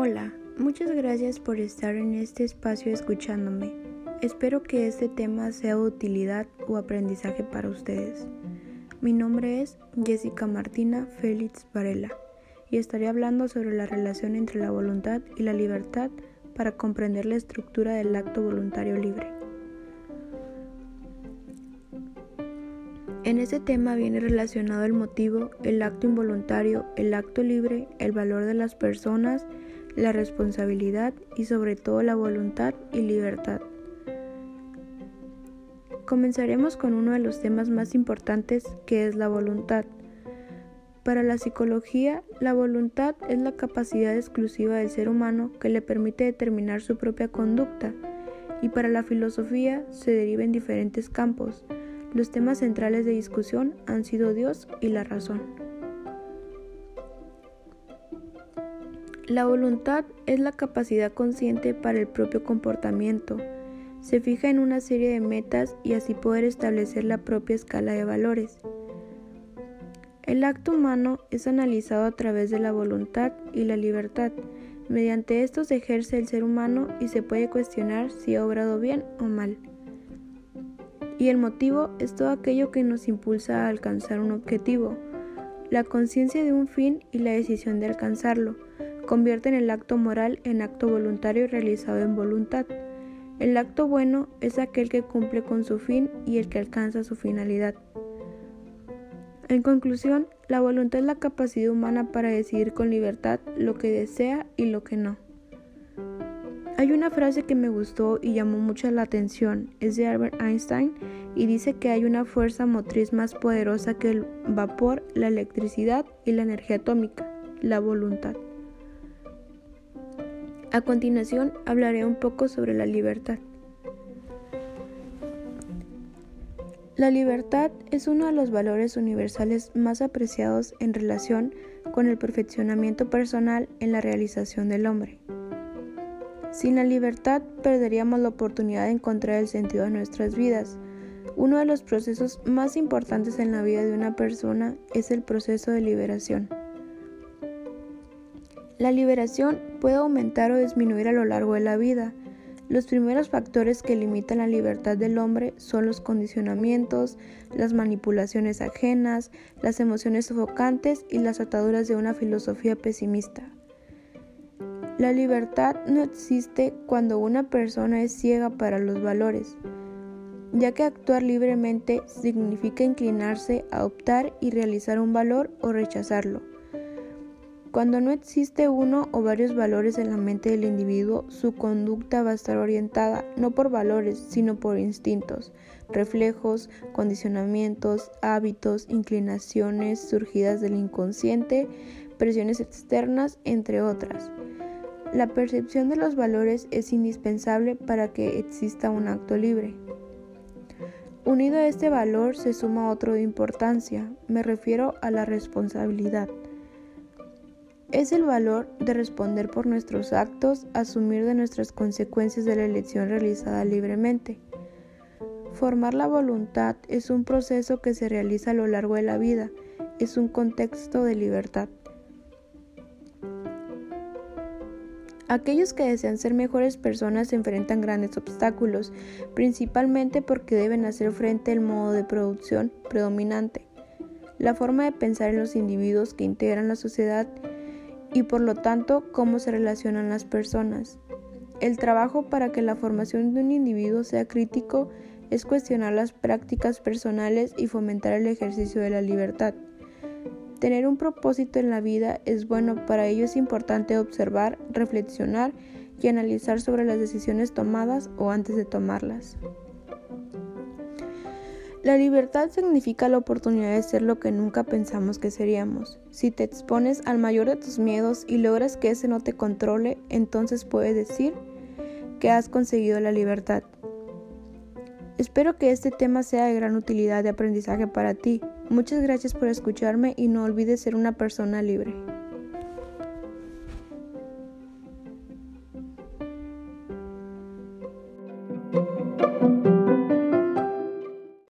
Hola, muchas gracias por estar en este espacio escuchándome. Espero que este tema sea de utilidad o aprendizaje para ustedes. Mi nombre es Jessica Martina Félix Varela y estaré hablando sobre la relación entre la voluntad y la libertad para comprender la estructura del acto voluntario libre. En este tema viene relacionado el motivo, el acto involuntario, el acto libre, el valor de las personas, la responsabilidad y sobre todo la voluntad y libertad. Comenzaremos con uno de los temas más importantes que es la voluntad. Para la psicología, la voluntad es la capacidad exclusiva del ser humano que le permite determinar su propia conducta y para la filosofía se deriva en diferentes campos. Los temas centrales de discusión han sido Dios y la razón. La voluntad es la capacidad consciente para el propio comportamiento. Se fija en una serie de metas y así poder establecer la propia escala de valores. El acto humano es analizado a través de la voluntad y la libertad. Mediante estos ejerce el ser humano y se puede cuestionar si ha obrado bien o mal. Y el motivo es todo aquello que nos impulsa a alcanzar un objetivo, la conciencia de un fin y la decisión de alcanzarlo convierten el acto moral en acto voluntario realizado en voluntad. El acto bueno es aquel que cumple con su fin y el que alcanza su finalidad. En conclusión, la voluntad es la capacidad humana para decidir con libertad lo que desea y lo que no. Hay una frase que me gustó y llamó mucho la atención, es de Albert Einstein y dice que hay una fuerza motriz más poderosa que el vapor, la electricidad y la energía atómica, la voluntad. A continuación hablaré un poco sobre la libertad. La libertad es uno de los valores universales más apreciados en relación con el perfeccionamiento personal en la realización del hombre. Sin la libertad perderíamos la oportunidad de encontrar el sentido de nuestras vidas. Uno de los procesos más importantes en la vida de una persona es el proceso de liberación. La liberación puede aumentar o disminuir a lo largo de la vida. Los primeros factores que limitan la libertad del hombre son los condicionamientos, las manipulaciones ajenas, las emociones sofocantes y las ataduras de una filosofía pesimista. La libertad no existe cuando una persona es ciega para los valores, ya que actuar libremente significa inclinarse a optar y realizar un valor o rechazarlo. Cuando no existe uno o varios valores en la mente del individuo, su conducta va a estar orientada no por valores, sino por instintos, reflejos, condicionamientos, hábitos, inclinaciones surgidas del inconsciente, presiones externas, entre otras. La percepción de los valores es indispensable para que exista un acto libre. Unido a este valor se suma otro de importancia, me refiero a la responsabilidad. Es el valor de responder por nuestros actos, asumir de nuestras consecuencias de la elección realizada libremente. Formar la voluntad es un proceso que se realiza a lo largo de la vida, es un contexto de libertad. Aquellos que desean ser mejores personas se enfrentan grandes obstáculos, principalmente porque deben hacer frente al modo de producción predominante, la forma de pensar en los individuos que integran la sociedad y por lo tanto cómo se relacionan las personas. El trabajo para que la formación de un individuo sea crítico es cuestionar las prácticas personales y fomentar el ejercicio de la libertad. Tener un propósito en la vida es bueno, para ello es importante observar, reflexionar y analizar sobre las decisiones tomadas o antes de tomarlas. La libertad significa la oportunidad de ser lo que nunca pensamos que seríamos. Si te expones al mayor de tus miedos y logras que ese no te controle, entonces puedes decir que has conseguido la libertad. Espero que este tema sea de gran utilidad de aprendizaje para ti. Muchas gracias por escucharme y no olvides ser una persona libre.